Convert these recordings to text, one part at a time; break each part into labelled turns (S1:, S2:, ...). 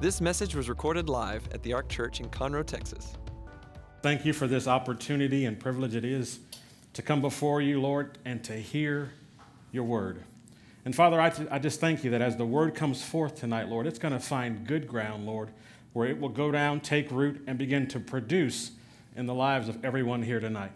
S1: This message was recorded live at the Ark Church in Conroe, Texas.
S2: Thank you for this opportunity and privilege it is to come before you, Lord, and to hear your word. And Father, I, I just thank you that as the word comes forth tonight, Lord, it's going to find good ground, Lord, where it will go down, take root, and begin to produce in the lives of everyone here tonight.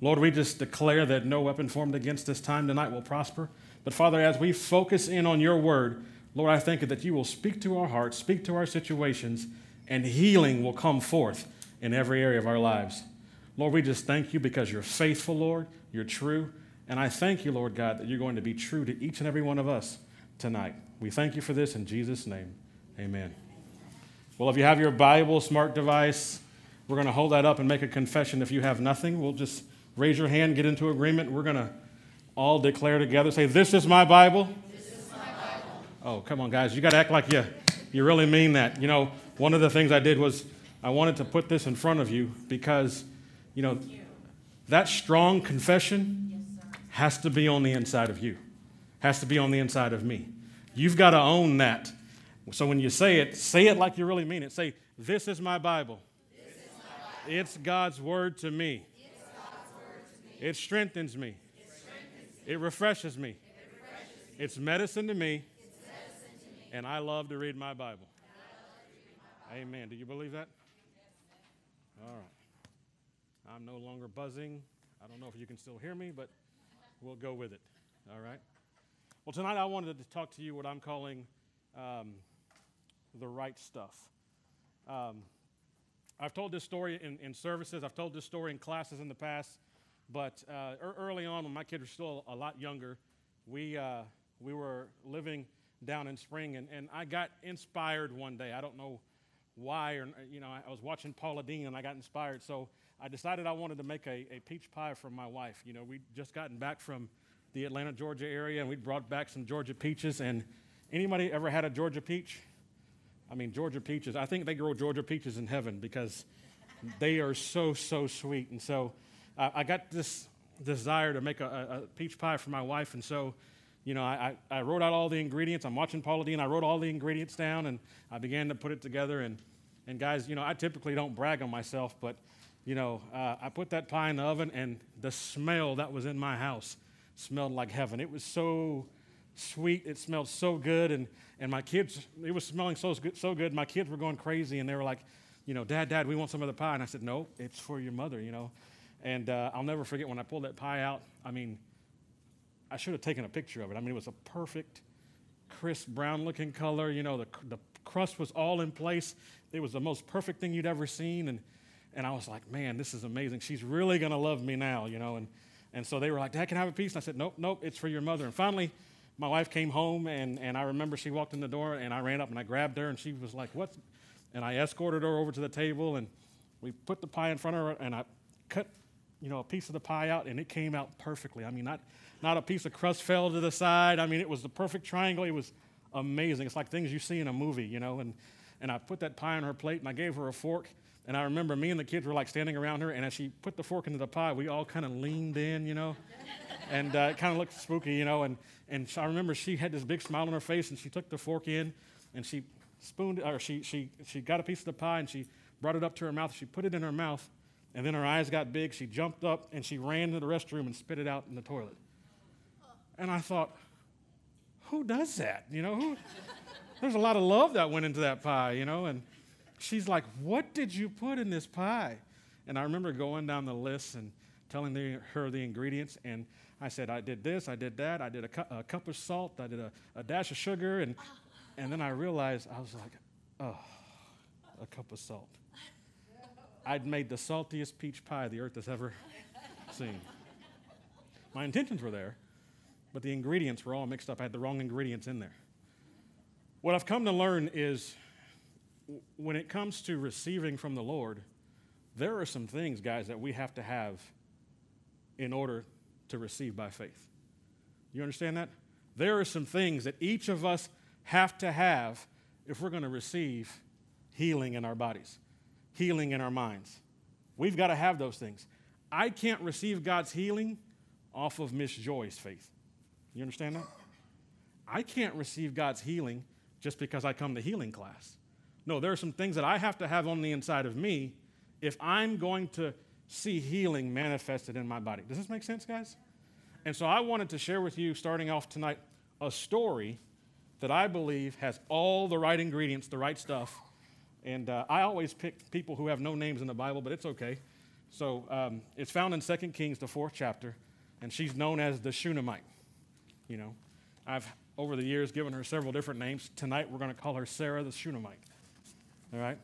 S2: Lord, we just declare that no weapon formed against this time tonight will prosper. But Father, as we focus in on your word, Lord, I thank you that you will speak to our hearts, speak to our situations, and healing will come forth in every area of our lives. Lord, we just thank you because you're faithful, Lord, you're true. And I thank you, Lord God, that you're going to be true to each and every one of us tonight. We thank you for this in Jesus' name. Amen. Well, if you have your Bible, smart device, we're going to hold that up and make a confession. If you have nothing, we'll just raise your hand, get into agreement. We're going to all declare together, say, This is my Bible. Oh, come on, guys. You got to act like you, you really mean that. You know, one of the things I did was I wanted to put this in front of you because, you know, that strong confession has to be on the inside of you, has to be on the inside of me. You've got to own that. So when you say it, say it like you really mean it. Say, This is my Bible. It's God's word to me. It, strengthens me. it me. Me. It refreshes me. It's medicine to me and I love to read my Bible. Amen. Do you believe that? All right. I'm no longer buzzing. I don't know if you can still hear me, but we'll go with it. All right. Well, tonight I wanted to talk to you what I'm calling um, the right stuff. Um, I've told this story in, in, services, I've told this story in classes in the past, but uh, early on, when my kids were still a lot younger, we, uh, we were living down in Spring, and, and I got inspired one day. I don't know why, or you know, I was watching Paula Deen and I got inspired. So I decided I wanted to make a, a peach pie for my wife. You know, we'd just gotten back from the Atlanta, Georgia area, and we'd brought back some Georgia peaches. And anybody ever had a Georgia peach? I mean, Georgia peaches. I think they grow Georgia peaches in heaven because they are so so sweet. And so uh, I got this desire to make a, a, peach pie for my wife, and so you know, I, I wrote out all the ingredients. I'm watching Paula Deen. I wrote all the ingredients down and I began to put it together. And, and guys, you know, I typically don't brag on myself, but, you know, uh, I put that pie in the oven and the smell that was in my house smelled like heaven. It was so sweet. It smelled so good. And, and my kids, it was smelling so good, so good. My kids were going crazy and they were like, you know, Dad, Dad, we want some of the pie. And I said, no, it's for your mother, you know. And uh, I'll never forget when I pulled that pie out. I mean, I should have taken a picture of it. I mean, it was a perfect, crisp brown looking color. You know, the, the crust was all in place. It was the most perfect thing you'd ever seen. And, and I was like, man, this is amazing. She's really going to love me now, you know. And, and so they were like, Dad, can I have a piece? And I said, nope, nope, it's for your mother. And finally, my wife came home, and, and I remember she walked in the door, and I ran up and I grabbed her, and she was like, what? And I escorted her over to the table, and we put the pie in front of her, and I cut, you know, a piece of the pie out, and it came out perfectly. I mean, not not a piece of crust fell to the side. I mean, it was the perfect triangle. It was amazing. It's like things you see in a movie, you know. And, and I put that pie on her plate and I gave her a fork. And I remember me and the kids were like standing around her. And as she put the fork into the pie, we all kind of leaned in, you know. and uh, it kind of looked spooky, you know. And, and I remember she had this big smile on her face and she took the fork in and she spooned, or she, she, she got a piece of the pie and she brought it up to her mouth. She put it in her mouth. And then her eyes got big. She jumped up and she ran to the restroom and spit it out in the toilet. And I thought, who does that? You know, who, there's a lot of love that went into that pie, you know. And she's like, What did you put in this pie? And I remember going down the list and telling the, her the ingredients. And I said, I did this, I did that, I did a, cu- a cup of salt, I did a, a, dash of sugar. And, and then I realized, I was like, Oh, a cup of salt. I'd made the saltiest peach pie the earth has ever seen. My intentions were there, but the ingredients were all mixed up. I had the wrong ingredients in there. What I've come to learn is when it comes to receiving from the Lord, there are some things, guys, that we have to have in order to receive by faith. You understand that? There are some things that each of us have to have if we're going to receive healing in our bodies, healing in our minds. We've got to have those things. I can't receive God's healing off of Miss Joy's faith. You understand that? I can't receive God's healing just because I come to healing class. No, there are some things that I have to have on the inside of me if I'm going to see healing manifested in my body. Does this make sense, guys? And so I wanted to share with you, starting off tonight, a story that I believe has all the right ingredients, the right stuff. And uh, I always pick people who have no names in the Bible, but it's okay. So um, it's found in 2 Kings, the fourth chapter, and she's known as the Shunammite. You know, I've over the years given her several different names. Tonight we're going to call her Sarah the Shunammite. All right?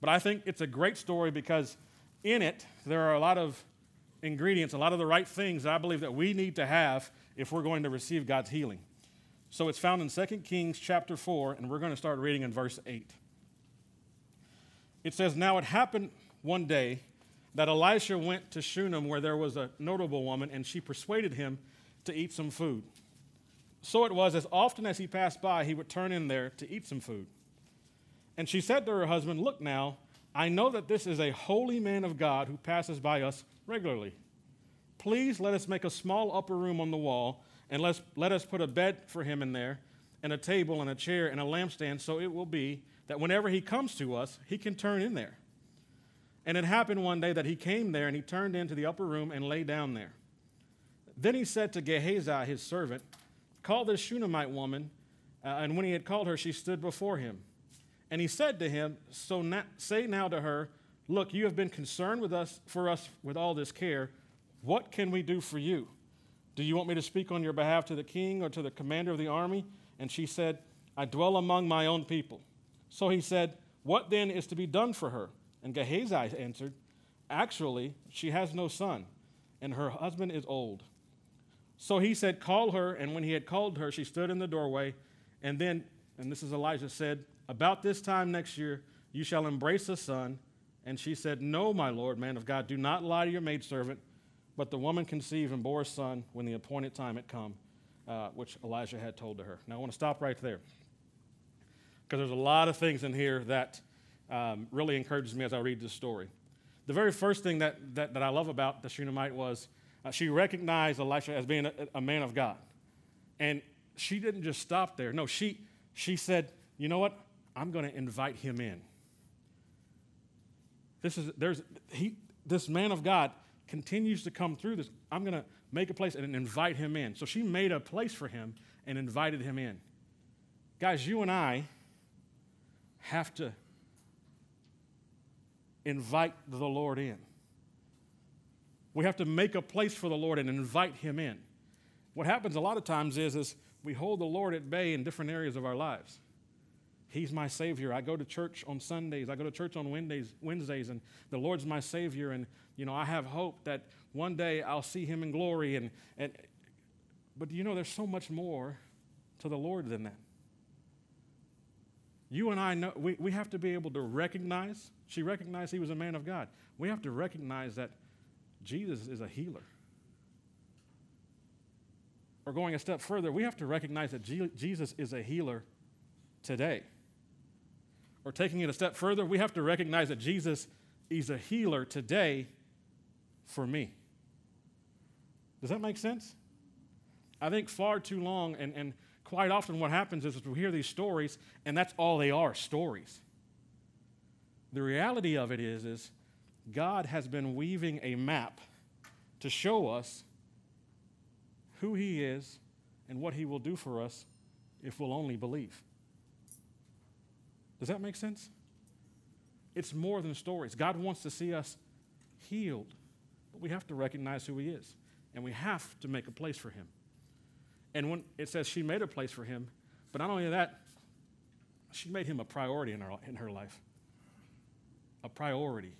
S2: But I think it's a great story because in it there are a lot of ingredients, a lot of the right things that I believe that we need to have if we're going to receive God's healing. So it's found in 2 Kings chapter 4, and we're going to start reading in verse 8. It says, Now it happened one day that Elisha went to Shunem, where there was a notable woman, and she persuaded him to eat some food. So it was, as often as he passed by, he would turn in there to eat some food. And she said to her husband, Look now, I know that this is a holy man of God who passes by us regularly. Please let us make a small upper room on the wall, and let's, let us put a bed for him in there, and a table, and a chair, and a lampstand, so it will be that whenever he comes to us, he can turn in there. And it happened one day that he came there, and he turned into the upper room and lay down there. Then he said to Gehazi, his servant, Call this Shunammite woman. Uh, and when he had called her, she stood before him. And he said to him, So na- say now to her, Look, you have been concerned with us for us with all this care. What can we do for you? Do you want me to speak on your behalf to the king or to the commander of the army? And she said, I dwell among my own people. So he said, What then is to be done for her? And Gehazi answered, Actually, she has no son, and her husband is old. So he said, Call her. And when he had called her, she stood in the doorway. And then, and this is Elijah said, About this time next year, you shall embrace a son. And she said, No, my Lord, man of God, do not lie to your maidservant. But the woman conceived and bore a son when the appointed time had come, uh, which Elijah had told to her. Now, I want to stop right there because there's a lot of things in here that um, really encourages me as I read this story. The very first thing that, that, that I love about the Shunammite was uh, she recognized Elisha as being a, a man of God. And she didn't just stop there. No, she, she said, you know what? I'm going to invite him in. This is, there's, he, this man of God continues to come through this. I'm going to make a place and invite him in. So she made a place for him and invited him in. Guys, you and I have to invite the Lord in. We have to make a place for the Lord and invite him in. What happens a lot of times is, is we hold the Lord at bay in different areas of our lives. He's my Savior. I go to church on Sundays. I go to church on Wednesdays, Wednesdays, and the Lord's my Savior. And, you know, I have hope that one day I'll see Him in glory. And, and, but, you know, there's so much more to the Lord than that. You and I know, we, we have to be able to recognize, she recognized He was a man of God. We have to recognize that Jesus is a healer. Or going a step further, we have to recognize that Jesus is a healer today. Or taking it a step further, we have to recognize that Jesus is a healer today for me. Does that make sense? I think far too long, and, and quite often what happens is we hear these stories, and that's all they are stories. The reality of it is, is God has been weaving a map to show us who He is and what He will do for us if we'll only believe. Does that make sense? It's more than stories. God wants to see us healed, but we have to recognize who He is, and we have to make a place for Him. And when it says she made a place for Him, but not only that, she made Him a priority in her, in her life. A priority.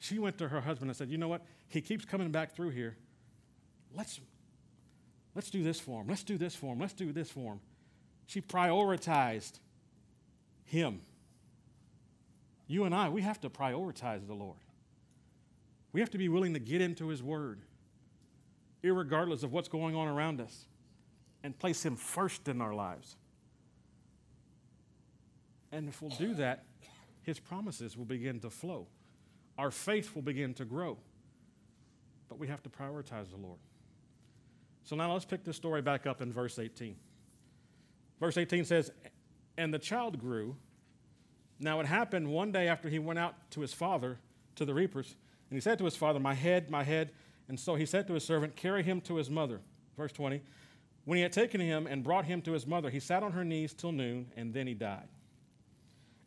S2: She went to her husband and said, You know what? He keeps coming back through here. Let's, let's do this for him. Let's do this for him. Let's do this for him. She prioritized him. You and I, we have to prioritize the Lord. We have to be willing to get into His Word, regardless of what's going on around us, and place Him first in our lives. And if we'll do that, His promises will begin to flow. Our faith will begin to grow. But we have to prioritize the Lord. So now let's pick this story back up in verse 18. Verse 18 says, and the child grew Now it happened one day after he went out to his father, to the reapers, and he said to his father, My head, my head. And so he said to his servant, Carry him to his mother. Verse 20. When he had taken him and brought him to his mother, he sat on her knees till noon, and then he died.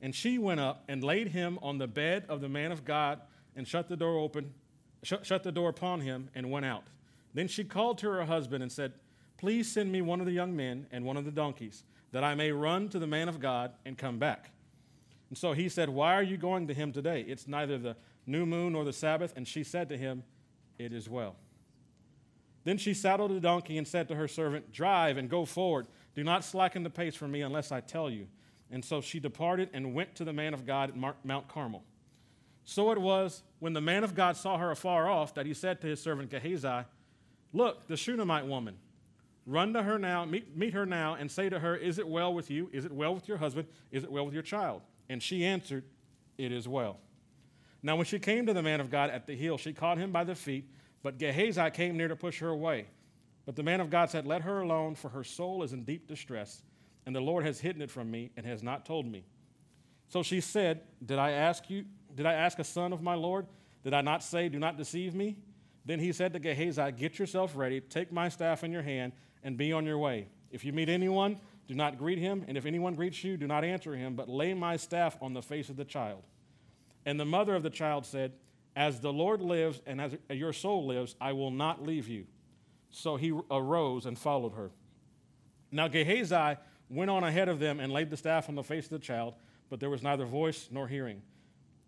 S2: And she went up and laid him on the bed of the man of God and shut the door open, shut, shut the door upon him, and went out. Then she called to her husband and said, Please send me one of the young men and one of the donkeys, that I may run to the man of God and come back. And so he said, Why are you going to him today? It's neither the new moon nor the Sabbath. And she said to him, It is well. Then she saddled the donkey and said to her servant, Drive and go forward. Do not slacken the pace for me unless I tell you. And so she departed and went to the man of God at Mount Carmel. So it was when the man of God saw her afar off that he said to his servant Gehazi, Look, the Shunammite woman. Run to her now, meet, meet her now, and say to her, Is it well with you? Is it well with your husband? Is it well with your child? And she answered, It is well. Now, when she came to the man of God at the hill, she caught him by the feet, but Gehazi came near to push her away. But the man of God said, Let her alone, for her soul is in deep distress, and the Lord has hidden it from me and has not told me. So she said, Did I ask you, did I ask a son of my Lord? Did I not say, Do not deceive me? Then he said to Gehazi, Get yourself ready, take my staff in your hand, and be on your way. If you meet anyone, do not greet him, and if anyone greets you, do not answer him, but lay my staff on the face of the child. And the mother of the child said, As the Lord lives and as your soul lives, I will not leave you. So he arose and followed her. Now Gehazi went on ahead of them and laid the staff on the face of the child, but there was neither voice nor hearing.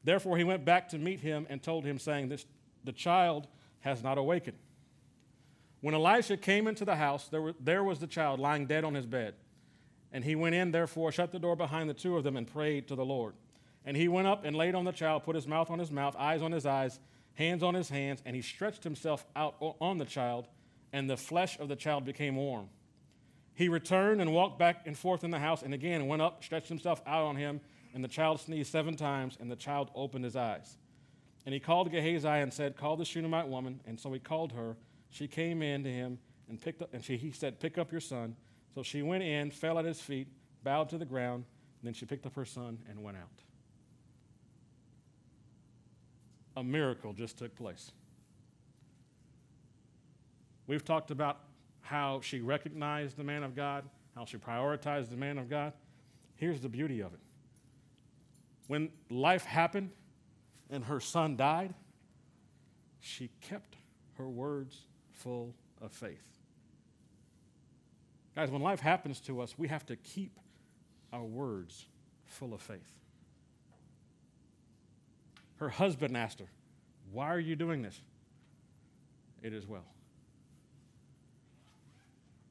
S2: Therefore he went back to meet him and told him, saying, this, The child has not awakened. When Elisha came into the house, there, were, there was the child lying dead on his bed. And he went in, therefore, shut the door behind the two of them, and prayed to the Lord. And he went up and laid on the child, put his mouth on his mouth, eyes on his eyes, hands on his hands, and he stretched himself out on the child, and the flesh of the child became warm. He returned and walked back and forth in the house, and again went up, stretched himself out on him, and the child sneezed seven times, and the child opened his eyes. And he called Gehazi and said, Call the Shunammite woman. And so he called her. She came in to him and picked up, and she, he said, Pick up your son. So she went in, fell at his feet, bowed to the ground, and then she picked up her son and went out. A miracle just took place. We've talked about how she recognized the man of God, how she prioritized the man of God. Here's the beauty of it. When life happened and her son died, she kept her words full of faith. Guys, when life happens to us, we have to keep our words full of faith. Her husband asked her, Why are you doing this? It is well.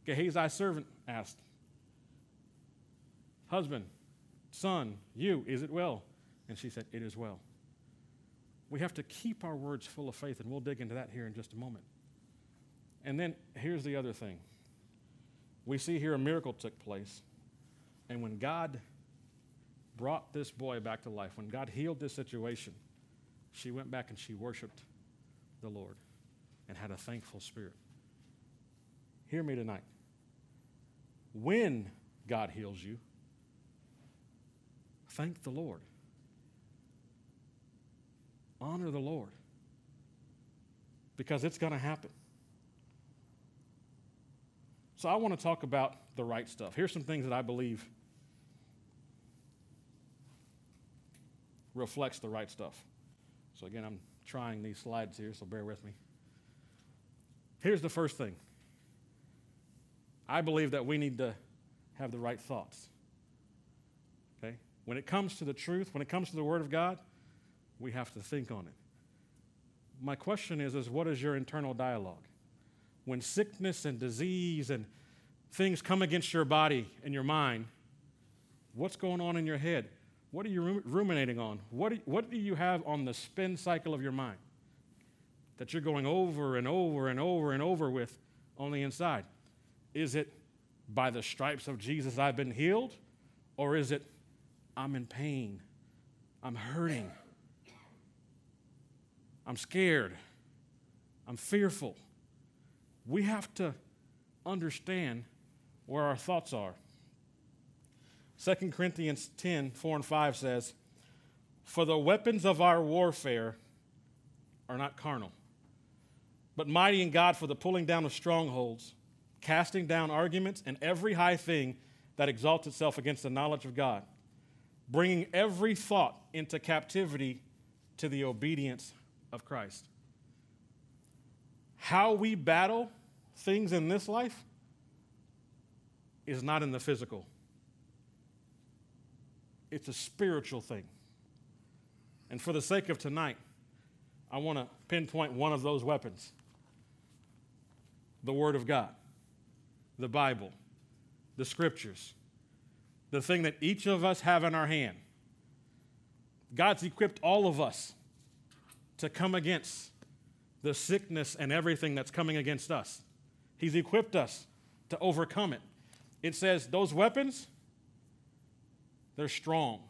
S2: Gehazi's servant asked, Husband, son, you, is it well? And she said, It is well. We have to keep our words full of faith, and we'll dig into that here in just a moment. And then here's the other thing we see here a miracle took place. And when God brought this boy back to life, when God healed this situation, she went back and she worshiped the Lord and had a thankful spirit. Hear me tonight. When God heals you, thank the Lord. Honor the Lord because it's going to happen. So I want to talk about the right stuff. Here's some things that I believe reflects the right stuff. So again, I'm trying these slides here, so bear with me. Here's the first thing. I believe that we need to have the right thoughts. Okay? When it comes to the truth, when it comes to the Word of God, we have to think on it. My question is, is what is your internal dialogue? when sickness and disease and things come against your body and your mind, what's going on in your head? What are you ruminating on? What do, what do you have on the spin cycle of your mind that you're going over and over and over and over with on the inside? Is it by the stripes of Jesus I've been healed? Or is it I'm in pain? I'm hurting. I'm scared. I'm fearful we have to understand where our thoughts are. 2 Corinthians 10 4 and 5 says, For the weapons of our warfare are not carnal, but mighty in God for the pulling down of strongholds, casting down arguments and every high thing that exalts itself against the knowledge of God, bringing every thought into captivity to the obedience of Christ. How we battle things in this life is not in the physical, it's a spiritual thing. And for the sake of tonight, I want to pinpoint one of those weapons the Word of God, the Bible, the Scriptures, the thing that each of us have in our hand. God's equipped all of us to come against the sickness and everything that's coming against us. He's equipped us to overcome it. It says those weapons, they're strong.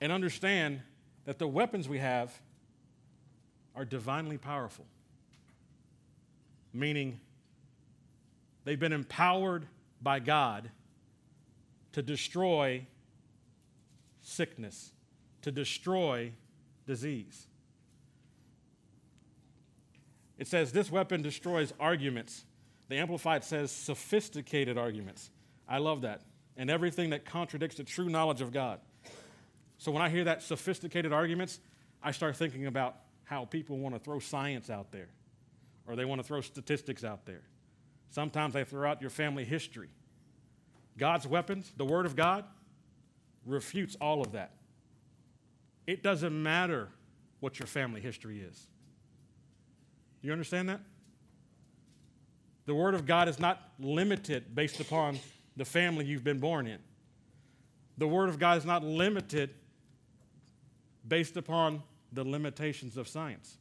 S2: And understand that the weapons we have are divinely powerful, meaning they've been empowered by God to destroy sickness, to destroy disease. It says this weapon destroys arguments. The Amplified says sophisticated arguments. I love that. And everything that contradicts the true knowledge of God. So when I hear that sophisticated arguments, I start thinking about how people want to throw science out there or they want to throw statistics out there. Sometimes they throw out your family history. God's weapons, the Word of God, refutes all of that. It doesn't matter what your family history is. You understand that? The Word of God is not limited based upon the family you've been born in. The Word of God is not limited based upon the limitations of science.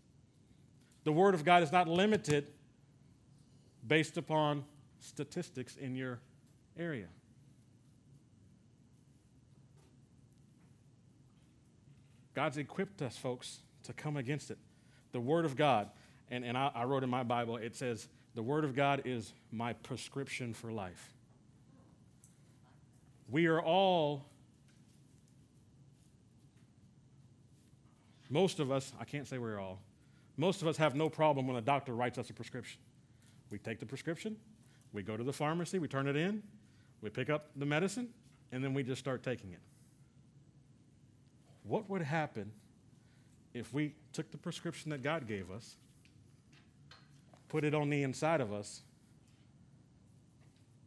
S2: The Word of God is not limited based upon statistics in your area. God's equipped us, folks, to come against it. The Word of God, and, and I, I wrote in my Bible, it says, The Word of God is my prescription for life. We are all, most of us, I can't say we're all, most of us have no problem when a doctor writes us a prescription. We take the prescription, we go to the pharmacy, we turn it in, we pick up the medicine, and then we just start taking it. What would happen if we took the prescription that God gave us, put it on the inside of us?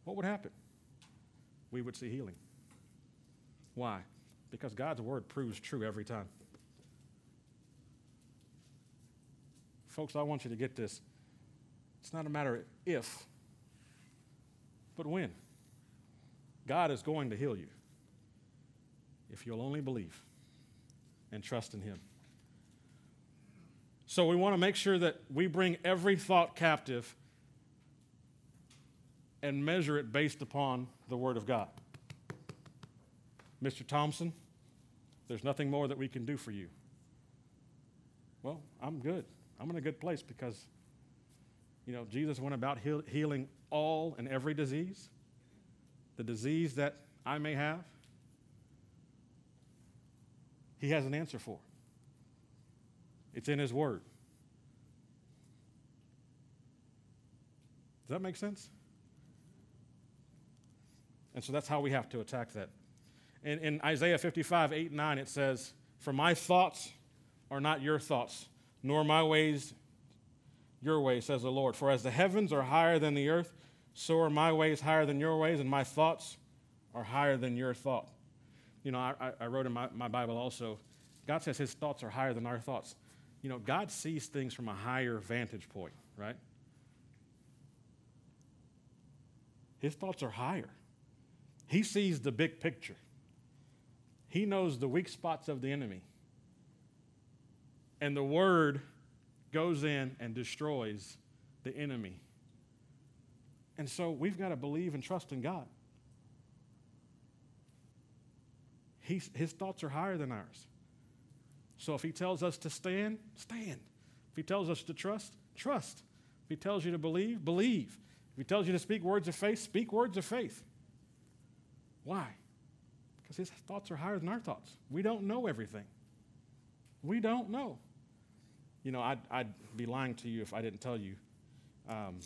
S2: What would happen? We would see healing. Why? Because God's word proves true every time. Folks, I want you to get this. It's not a matter of if, but when. God is going to heal you if you'll only believe and trust in Him. So we want to make sure that we bring every thought captive and measure it based upon the Word of God. Mr. Thompson, there's nothing more that we can do for you. Well, I'm good. I'm in a good place because, you know, Jesus went about heal- healing all and every disease. The disease that I may have, he has an answer for. It's in His Word. Does that make sense? And so that's how we have to attack that. In, in Isaiah 55, 8, 9, it says, For my thoughts are not your thoughts, nor my ways your ways, says the Lord. For as the heavens are higher than the earth, so are my ways higher than your ways, and my thoughts are higher than your thought. You know, I, I wrote in my, my Bible also, God says his thoughts are higher than our thoughts. You know, God sees things from a higher vantage point, right? His thoughts are higher. He sees the big picture. He knows the weak spots of the enemy. And the word goes in and destroys the enemy. And so we've got to believe and trust in God. He's, his thoughts are higher than ours. So if he tells us to stand, stand. If he tells us to trust, trust. If he tells you to believe, believe. If he tells you to speak words of faith, speak words of faith. Why? Because. His thoughts are higher than our thoughts. We don't know everything. We don't know. You know, I'd, I'd be lying to you if I didn't tell you. Um,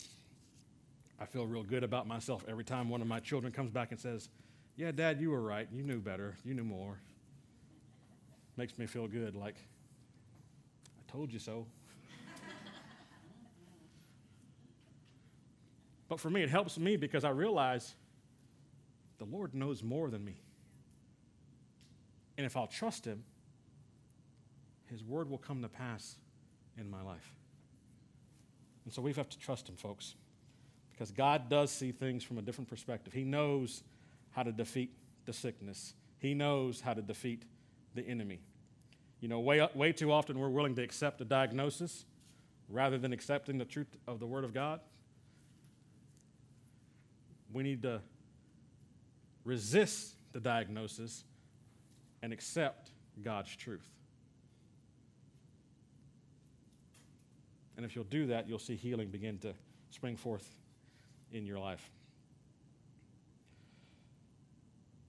S2: I feel real good about myself every time one of my children comes back and says, Yeah, Dad, you were right. You knew better. You knew more. Makes me feel good, like, I told you so. but for me, it helps me because I realize the Lord knows more than me. And if I'll trust Him, His word will come to pass in my life. And so we have to trust Him, folks, because God does see things from a different perspective. He knows how to defeat the sickness, He knows how to defeat the enemy. You know, way, way too often we're willing to accept a diagnosis rather than accepting the truth of the Word of God. We need to resist the diagnosis and accept God's truth. And if you'll do that, you'll see healing begin to spring forth in your life.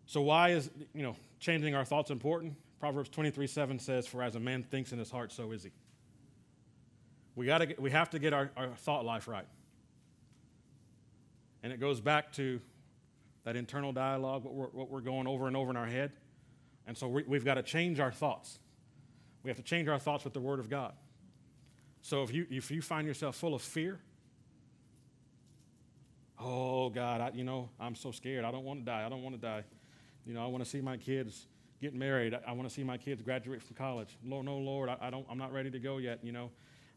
S2: So, why is you know changing our thoughts important? Proverbs 23 7 says, For as a man thinks in his heart, so is he. We, gotta get, we have to get our, our thought life right. And it goes back to that internal dialogue, what we're, what we're going over and over in our head. And so we, we've got to change our thoughts. We have to change our thoughts with the Word of God. So if you, if you find yourself full of fear, oh God, I, you know, I'm so scared. I don't want to die. I don't want to die. You know, I want to see my kids get married. I, I want to see my kids graduate from college. Lord, no, Lord, I, I, don't, I'm not ready to go yet. You know,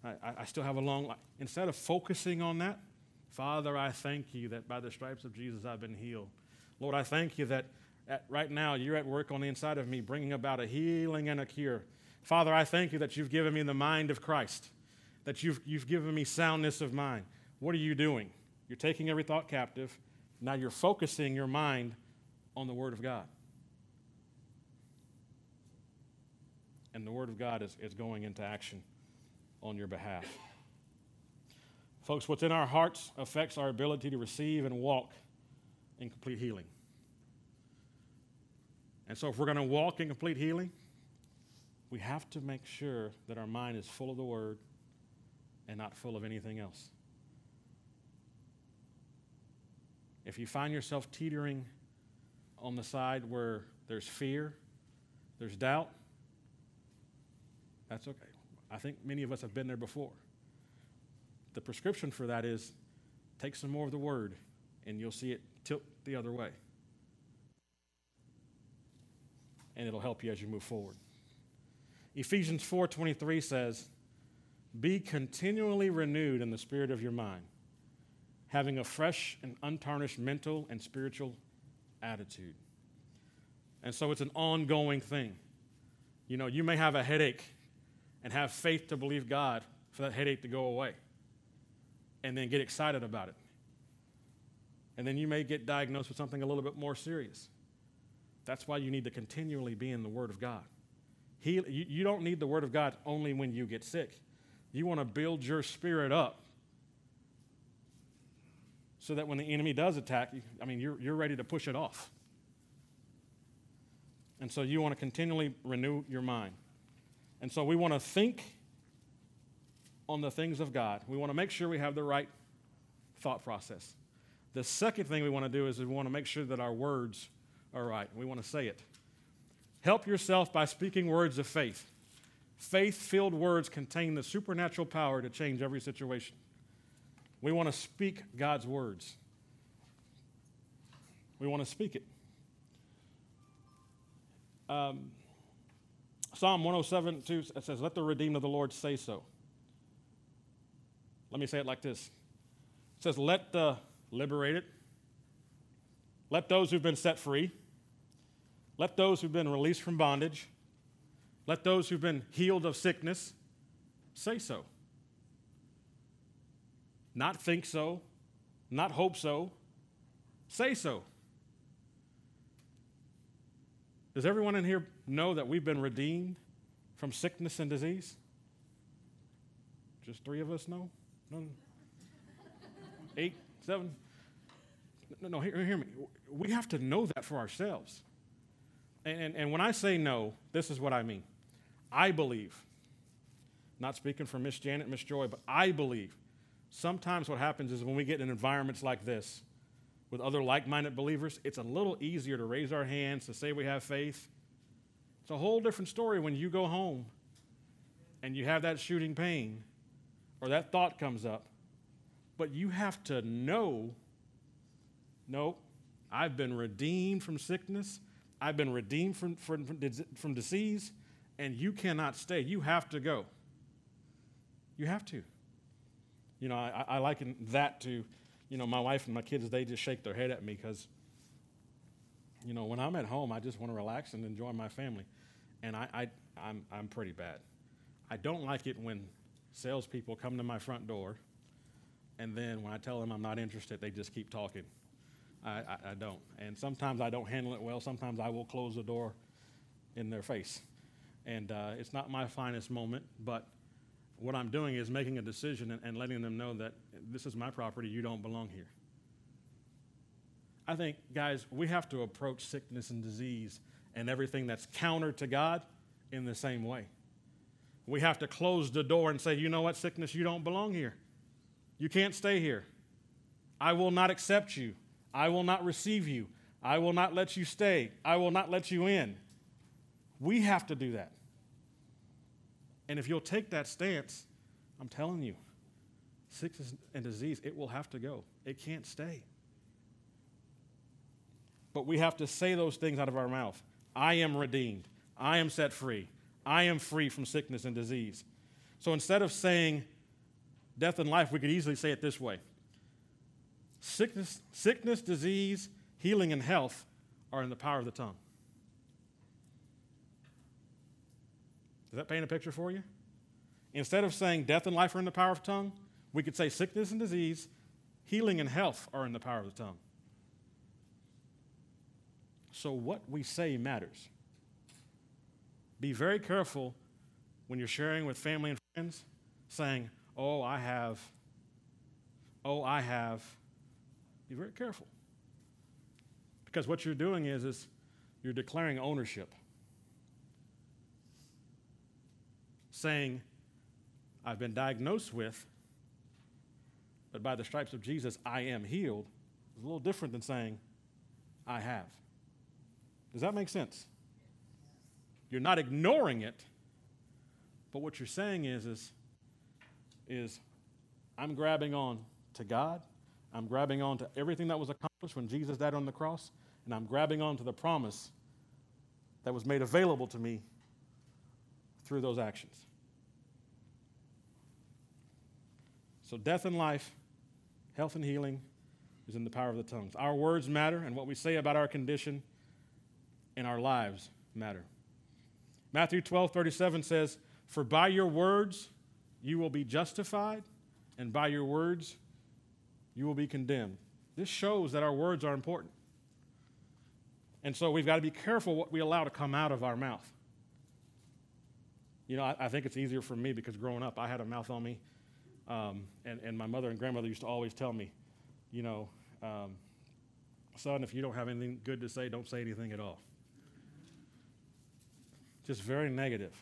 S2: I, I still have a long life. Instead of focusing on that, Father, I thank you that by the stripes of Jesus I've been healed. Lord, I thank you that at, right now you're at work on the inside of me, bringing about a healing and a cure. Father, I thank you that you've given me the mind of Christ, that you've, you've given me soundness of mind. What are you doing? You're taking every thought captive. Now you're focusing your mind on the Word of God. And the Word of God is, is going into action on your behalf. Folks, what's in our hearts affects our ability to receive and walk in complete healing. And so, if we're going to walk in complete healing, we have to make sure that our mind is full of the Word and not full of anything else. If you find yourself teetering on the side where there's fear, there's doubt, that's okay. I think many of us have been there before the prescription for that is take some more of the word and you'll see it tilt the other way. And it'll help you as you move forward. Ephesians 4:23 says, "Be continually renewed in the spirit of your mind, having a fresh and untarnished mental and spiritual attitude." And so it's an ongoing thing. You know, you may have a headache and have faith to believe God for that headache to go away and then get excited about it. And then you may get diagnosed with something a little bit more serious. That's why you need to continually be in the Word of God. You, you don't need the Word of God only when you get sick. You want to build your spirit up so that when the enemy does attack you, I mean, you're, you're ready to push it off. And so you want to continually renew your mind. And so we want to think on the things of God. We want to make sure we have the right thought process. The second thing we want to do is we want to make sure that our words are right. We want to say it. Help yourself by speaking words of faith. Faith filled words contain the supernatural power to change every situation. We want to speak God's words. We want to speak it. Um, Psalm 107 2 says, Let the redeemed of the Lord say so. Let me say it like this it says, Let the liberated, let those who've been set free, let those who've been released from bondage, let those who've been healed of sickness say so. Not think so, not hope so, say so. Does everyone in here know that we've been redeemed from sickness and disease? Just three of us know? No. Eight, seven. No, no, hear, hear me. We have to know that for ourselves. And, and when I say no, this is what I mean. I believe, not speaking for Miss Janet, Miss Joy, but I believe sometimes what happens is when we get in environments like this with other like minded believers, it's a little easier to raise our hands, to say we have faith. It's a whole different story when you go home and you have that shooting pain or that thought comes up. But you have to know no, I've been redeemed from sickness, I've been redeemed from, from, from disease, and you cannot stay. You have to go. You have to. You know, I, I liken that to, you know, my wife and my kids, they just shake their head at me because, you know, when I'm at home, I just want to relax and enjoy my family. And I, I, I'm, I'm pretty bad. I don't like it when salespeople come to my front door, and then when I tell them I'm not interested, they just keep talking. I, I, I don't. And sometimes I don't handle it well. Sometimes I will close the door in their face. And uh, it's not my finest moment, but what I'm doing is making a decision and, and letting them know that this is my property, you don't belong here. I think, guys, we have to approach sickness and disease and everything that's counter to God in the same way. We have to close the door and say, you know what, sickness, you don't belong here. You can't stay here. I will not accept you. I will not receive you. I will not let you stay. I will not let you in. We have to do that. And if you'll take that stance, I'm telling you, sickness and disease, it will have to go. It can't stay. But we have to say those things out of our mouth. I am redeemed. I am set free. I am free from sickness and disease. So instead of saying death and life, we could easily say it this way sickness, sickness, disease, healing, and health are in the power of the tongue. Does that paint a picture for you? Instead of saying death and life are in the power of the tongue, we could say sickness and disease, healing and health are in the power of the tongue. So, what we say matters. Be very careful when you're sharing with family and friends, saying, Oh, I have, oh, I have. Be very careful. Because what you're doing is, is you're declaring ownership. Saying, I've been diagnosed with, but by the stripes of Jesus, I am healed, is a little different than saying, I have. Does that make sense? You're not ignoring it, but what you're saying is, is, is I'm grabbing on to God, I'm grabbing on to everything that was accomplished when Jesus died on the cross, and I'm grabbing on to the promise that was made available to me through those actions. So, death and life, health and healing is in the power of the tongues. Our words matter, and what we say about our condition and our lives matter. Matthew 12, 37 says, For by your words you will be justified, and by your words you will be condemned. This shows that our words are important. And so we've got to be careful what we allow to come out of our mouth. You know, I, I think it's easier for me because growing up, I had a mouth on me. Um, and, and my mother and grandmother used to always tell me, you know, um, son, if you don't have anything good to say, don't say anything at all just very negative.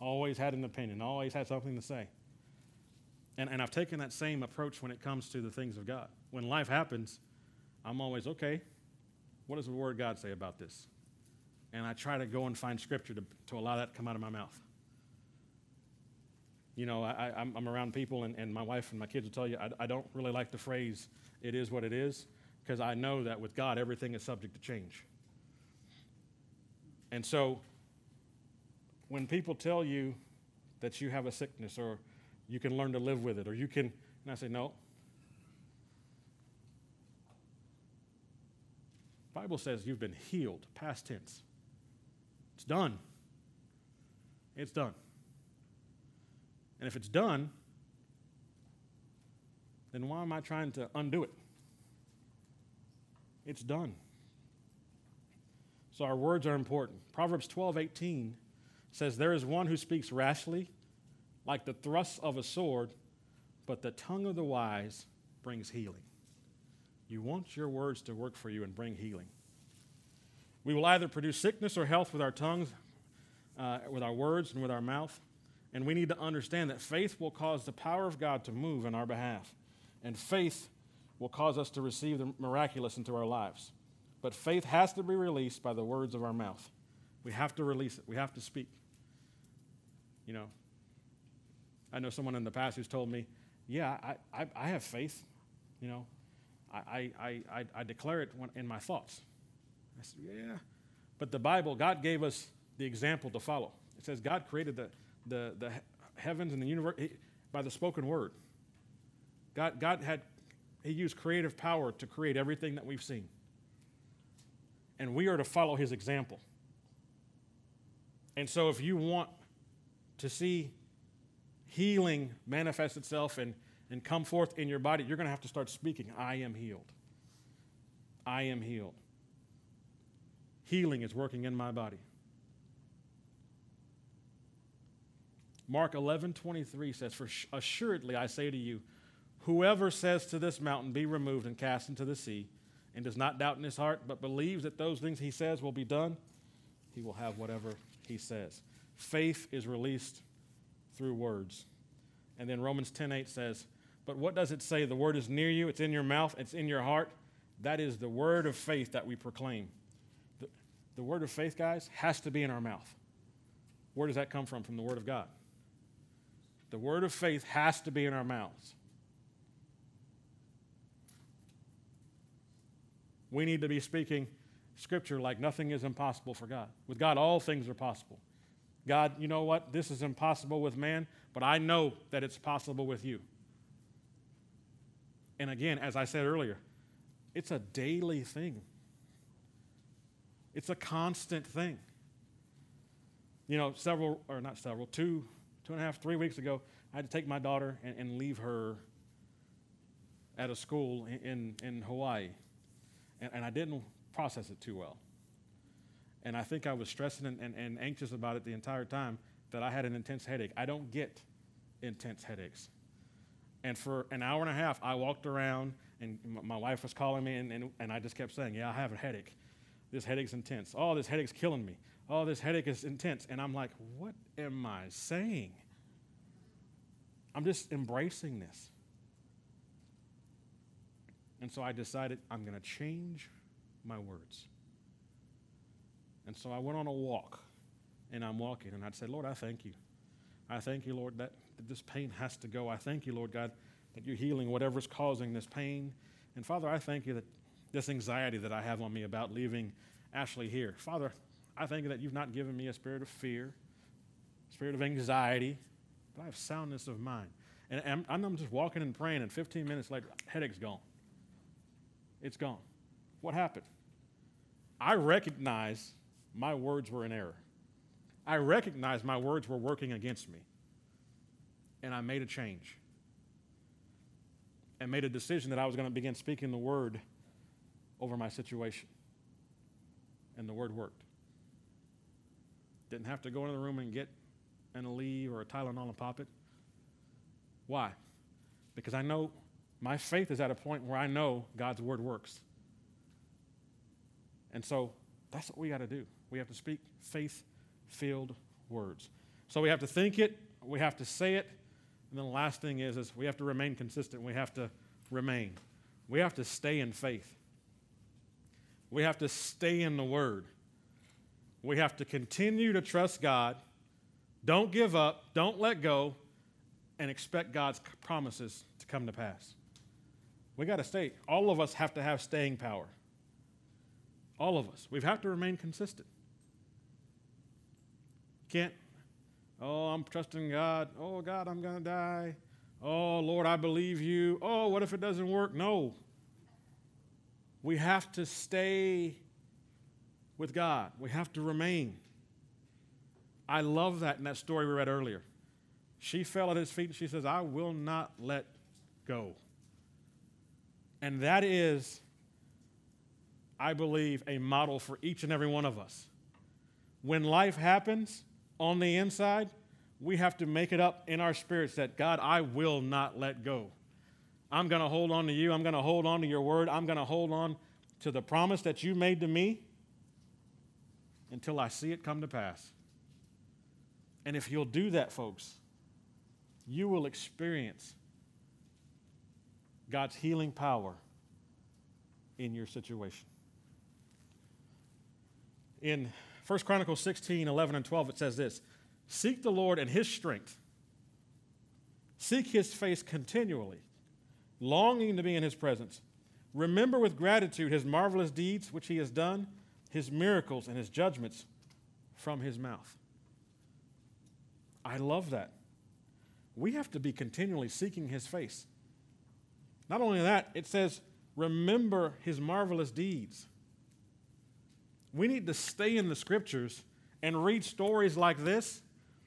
S2: Always had an opinion, always had something to say. And, and I've taken that same approach when it comes to the things of God. When life happens, I'm always, okay, what does the Word of God say about this? And I try to go and find Scripture to, to allow that to come out of my mouth. You know, I, am around people, and, and my wife and my kids will tell you, I, I don't really like the phrase, it is what it is, because I know that with God, everything is subject to change. And so when people tell you that you have a sickness or you can learn to live with it or you can, and I say, no. Bible says you've been healed, past tense. It's done. It's done. And if it's done, then why am I trying to undo it? It's done. So our words are important. Proverbs 12, 18 says, There is one who speaks rashly, like the thrust of a sword, but the tongue of the wise brings healing. You want your words to work for you and bring healing. We will either produce sickness or health with our tongues, uh, with our words, and with our mouth. And we need to understand that faith will cause the power of God to move in our behalf. And faith will cause us to receive the miraculous into our lives. But faith has to be released by the words of our mouth. We have to release it, we have to speak. You know, I know someone in the past who's told me, Yeah, I, I, I have faith. You know, I, I, I, I declare it in my thoughts. I said, Yeah. But the Bible, God gave us the example to follow. It says God created the, the, the heavens and the universe by the spoken word. God, God had, He used creative power to create everything that we've seen. And we are to follow His example. And so if you want to see healing manifest itself and, and come forth in your body, you're going to have to start speaking, I am healed. I am healed. Healing is working in my body. Mark 11, 23 says, For assuredly I say to you, whoever says to this mountain, Be removed and cast into the sea, and does not doubt in his heart, but believes that those things he says will be done, he will have whatever he says. Faith is released through words. And then Romans 10:8 says, "But what does it say? The word is near you, it's in your mouth, it's in your heart." That is the word of faith that we proclaim. The, the word of faith, guys, has to be in our mouth. Where does that come from? From the word of God. The word of faith has to be in our mouths. We need to be speaking scripture like nothing is impossible for God. With God, all things are possible. God, you know what? This is impossible with man, but I know that it's possible with you. And again, as I said earlier, it's a daily thing, it's a constant thing. You know, several, or not several, two, two and a half, three weeks ago, I had to take my daughter and, and leave her at a school in, in Hawaii. And, and I didn't process it too well. And I think I was stressing and, and, and anxious about it the entire time that I had an intense headache. I don't get intense headaches. And for an hour and a half, I walked around, and my wife was calling me, and, and, and I just kept saying, Yeah, I have a headache. This headache's intense. Oh, this headache's killing me. Oh, this headache is intense. And I'm like, What am I saying? I'm just embracing this. And so I decided I'm going to change my words. And so I went on a walk, and I'm walking, and I'd say, Lord, I thank you. I thank you, Lord, that, that this pain has to go. I thank you, Lord God, that you're healing whatever's causing this pain. And Father, I thank you that this anxiety that I have on me about leaving Ashley here. Father, I thank you that you've not given me a spirit of fear, spirit of anxiety, but I have soundness of mind. And I'm, I'm just walking and praying, and 15 minutes later, headache's gone. It's gone. What happened? I recognize my words were in error. I recognized my words were working against me. And I made a change and made a decision that I was going to begin speaking the word over my situation. And the word worked. Didn't have to go into the room and get an Aleve or a Tylenol and pop it. Why? Because I know my faith is at a point where I know God's word works. And so that's what we got to do. We have to speak faith filled words. So we have to think it, we have to say it, and then the last thing is, is we have to remain consistent. We have to remain. We have to stay in faith. We have to stay in the Word. We have to continue to trust God. Don't give up, don't let go, and expect God's promises to come to pass. We got to stay. All of us have to have staying power. All of us. We have to remain consistent. Can't, oh, I'm trusting God. Oh, God, I'm going to die. Oh, Lord, I believe you. Oh, what if it doesn't work? No. We have to stay with God, we have to remain. I love that in that story we read earlier. She fell at his feet and she says, I will not let go. And that is, I believe, a model for each and every one of us. When life happens, on the inside, we have to make it up in our spirits that God, I will not let go. I'm going to hold on to you. I'm going to hold on to your word. I'm going to hold on to the promise that you made to me. Until I see it come to pass. And if you'll do that, folks, you will experience God's healing power in your situation. In 1 Chronicles 16, 11, and 12, it says this Seek the Lord and his strength, seek his face continually, longing to be in his presence. Remember with gratitude his marvelous deeds which he has done, his miracles and his judgments from his mouth. I love that. We have to be continually seeking his face. Not only that, it says, remember his marvelous deeds. We need to stay in the scriptures and read stories like this,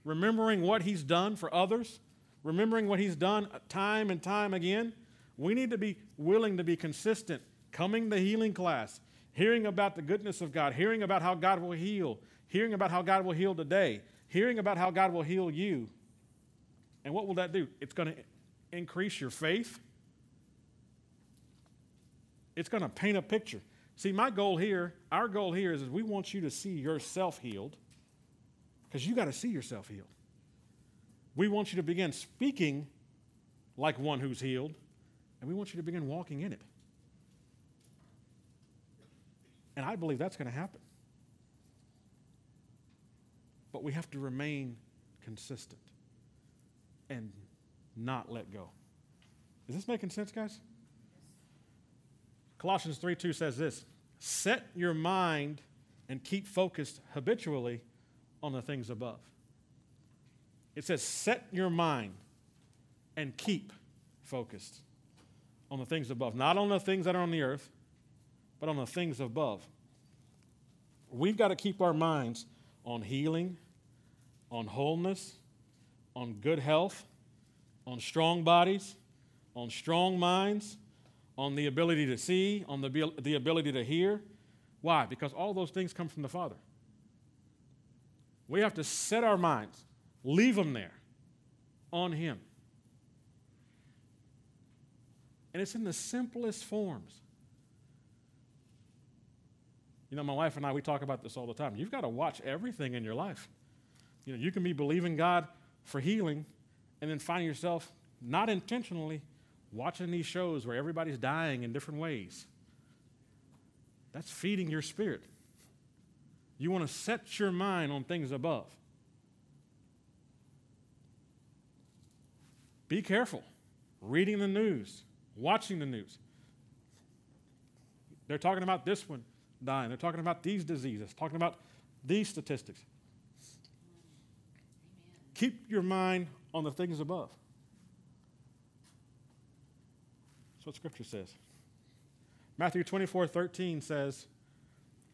S2: remembering what he's done for others, remembering what he's done time and time again. We need to be willing to be consistent, coming to healing class, hearing about the goodness of God, hearing about how God will heal, hearing about how God will heal today, hearing about how God will heal you. And what will that do? It's going to increase your faith. It's going to paint a picture. See, my goal here, our goal here is, is we want you to see yourself healed because you got to see yourself healed. We want you to begin speaking like one who's healed, and we want you to begin walking in it. And I believe that's going to happen. But we have to remain consistent and not let go. Is this making sense, guys? Colossians 3 2 says this Set your mind and keep focused habitually on the things above. It says, Set your mind and keep focused on the things above, not on the things that are on the earth, but on the things above. We've got to keep our minds on healing, on wholeness, on good health, on strong bodies, on strong minds, on the ability to see, on the, the ability to hear. Why? Because all those things come from the Father. We have to set our minds, leave them there, on Him. And it's in the simplest forms. You know, my wife and I, we talk about this all the time. You've got to watch everything in your life. You know, you can be believing God for healing and then find yourself not intentionally watching these shows where everybody's dying in different ways. That's feeding your spirit. You want to set your mind on things above. Be careful reading the news, watching the news. They're talking about this one dying. They're talking about these diseases, talking about these statistics. Keep your mind on the things above. That's what Scripture says. Matthew 24 13 says,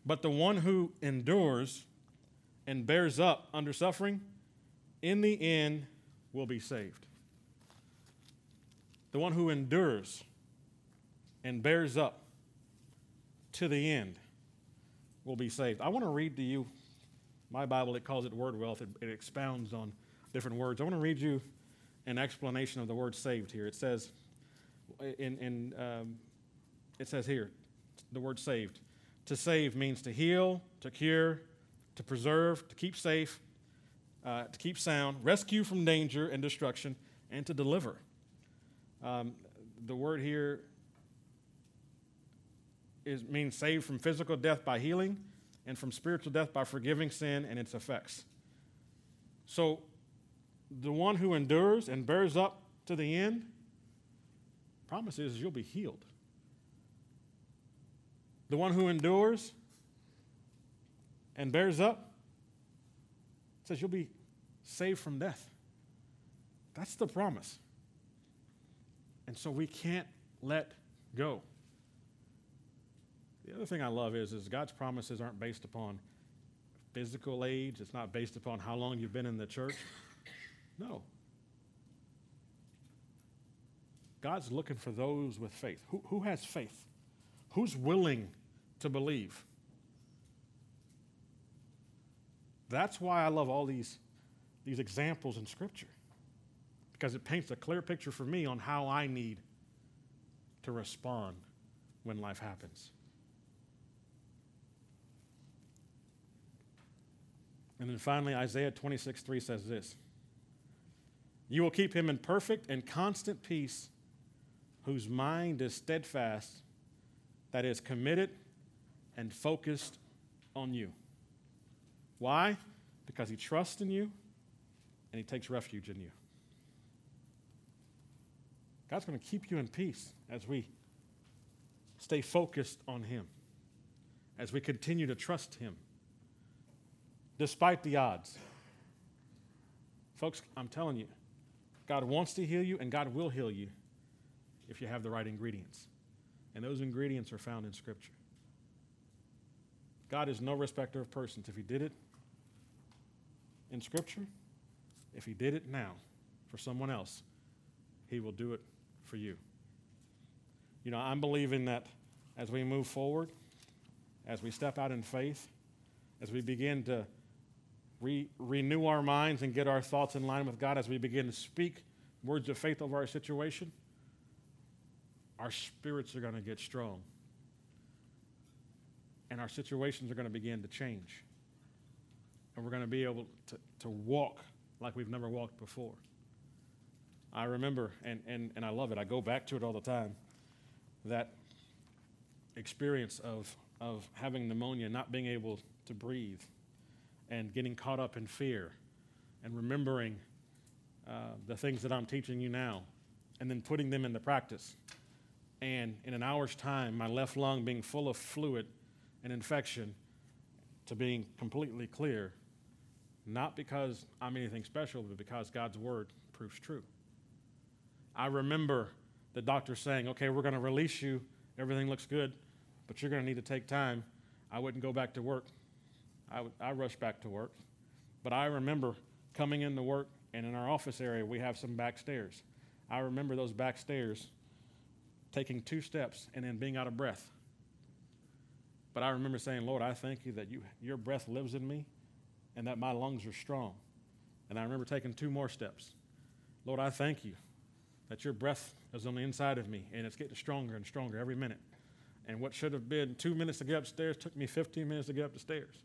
S2: But the one who endures and bears up under suffering, in the end will be saved. The one who endures and bears up to the end will be saved. I want to read to you my Bible, it calls it word wealth, it, it expounds on different words. I want to read you an explanation of the word saved here. It says, in, in um, it says here, the word saved. To save means to heal, to cure, to preserve, to keep safe, uh, to keep sound, rescue from danger and destruction, and to deliver. Um, the word here is, means saved from physical death by healing and from spiritual death by forgiving sin and its effects. So the one who endures and bears up to the end, promises you'll be healed. The one who endures and bears up says you'll be saved from death. That's the promise. And so we can't let go. The other thing I love is, is God's promises aren't based upon physical age. It's not based upon how long you've been in the church. No. God's looking for those with faith. Who, who has faith? Who's willing to believe? That's why I love all these, these examples in Scripture, because it paints a clear picture for me on how I need to respond when life happens. And then finally, Isaiah 26 3 says this You will keep him in perfect and constant peace, whose mind is steadfast, that is committed and focused on you. Why? Because he trusts in you and he takes refuge in you. God's going to keep you in peace as we stay focused on him, as we continue to trust him, despite the odds. Folks, I'm telling you, God wants to heal you and God will heal you if you have the right ingredients. And those ingredients are found in Scripture. God is no respecter of persons. If He did it in Scripture, if He did it now for someone else, He will do it for you. You know, I'm believing that as we move forward, as we step out in faith, as we begin to re- renew our minds and get our thoughts in line with God, as we begin to speak words of faith over our situation, our spirits are going to get strong. And our situations are going to begin to change. And we're going to be able to, to walk like we've never walked before. I remember, and, and, and I love it, I go back to it all the time, that experience of, of having pneumonia, not being able to breathe, and getting caught up in fear, and remembering uh, the things that I'm teaching you now, and then putting them into practice. And in an hour's time, my left lung being full of fluid and infection to being completely clear, not because I'm anything special, but because God's word proves true. I remember the doctor saying, okay, we're going to release you. Everything looks good, but you're going to need to take time. I wouldn't go back to work. I, rushed back to work. But I remember coming into work, and in our office area, we have some back stairs. I remember those back stairs taking two steps and then being out of breath. But I remember saying, Lord, I thank you that you, your breath lives in me and that my lungs are strong. And I remember taking two more steps. Lord, I thank you that your breath is on the inside of me and it's getting stronger and stronger every minute. And what should have been two minutes to get upstairs took me 15 minutes to get up the stairs.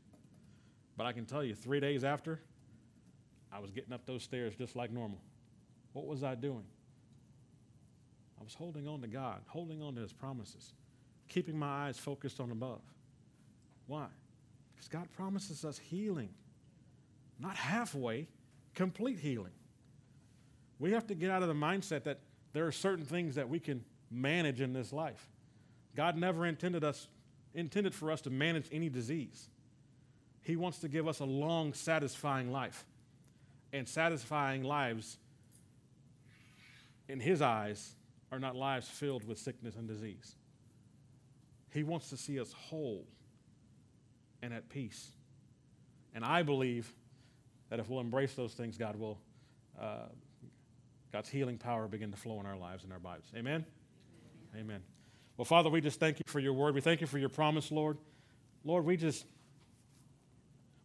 S2: But I can tell you, three days after, I was getting up those stairs just like normal. What was I doing? I was holding on to God, holding on to His promises, keeping my eyes focused on above. Why? Because God promises us healing, not halfway, complete healing. We have to get out of the mindset that there are certain things that we can manage in this life. God never intended us intended for us to manage any disease. He wants to give us a long, satisfying life. And satisfying lives, in His eyes, are not lives filled with sickness and disease. He wants to see us whole and at peace. And I believe that if we'll embrace those things, God will uh, God's healing power begin to flow in our lives and our bodies. Amen? Amen? Amen. Well, Father, we just thank you for your word. We thank you for your promise, Lord. Lord, we just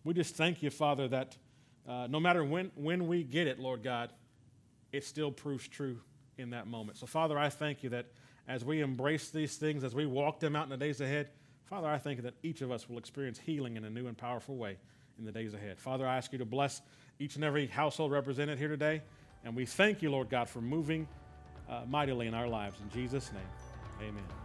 S2: we just thank you, Father, that uh, no matter when, when we get it, Lord God, it still proves true in that moment. So, Father, I thank you that as we embrace these things, as we walk them out in the days ahead, Father, I thank you that each of us will experience healing in a new and powerful way in the days ahead. Father, I ask you to bless each and every household represented here today. And we thank you, Lord God, for moving uh, mightily in our lives. In Jesus' name, amen.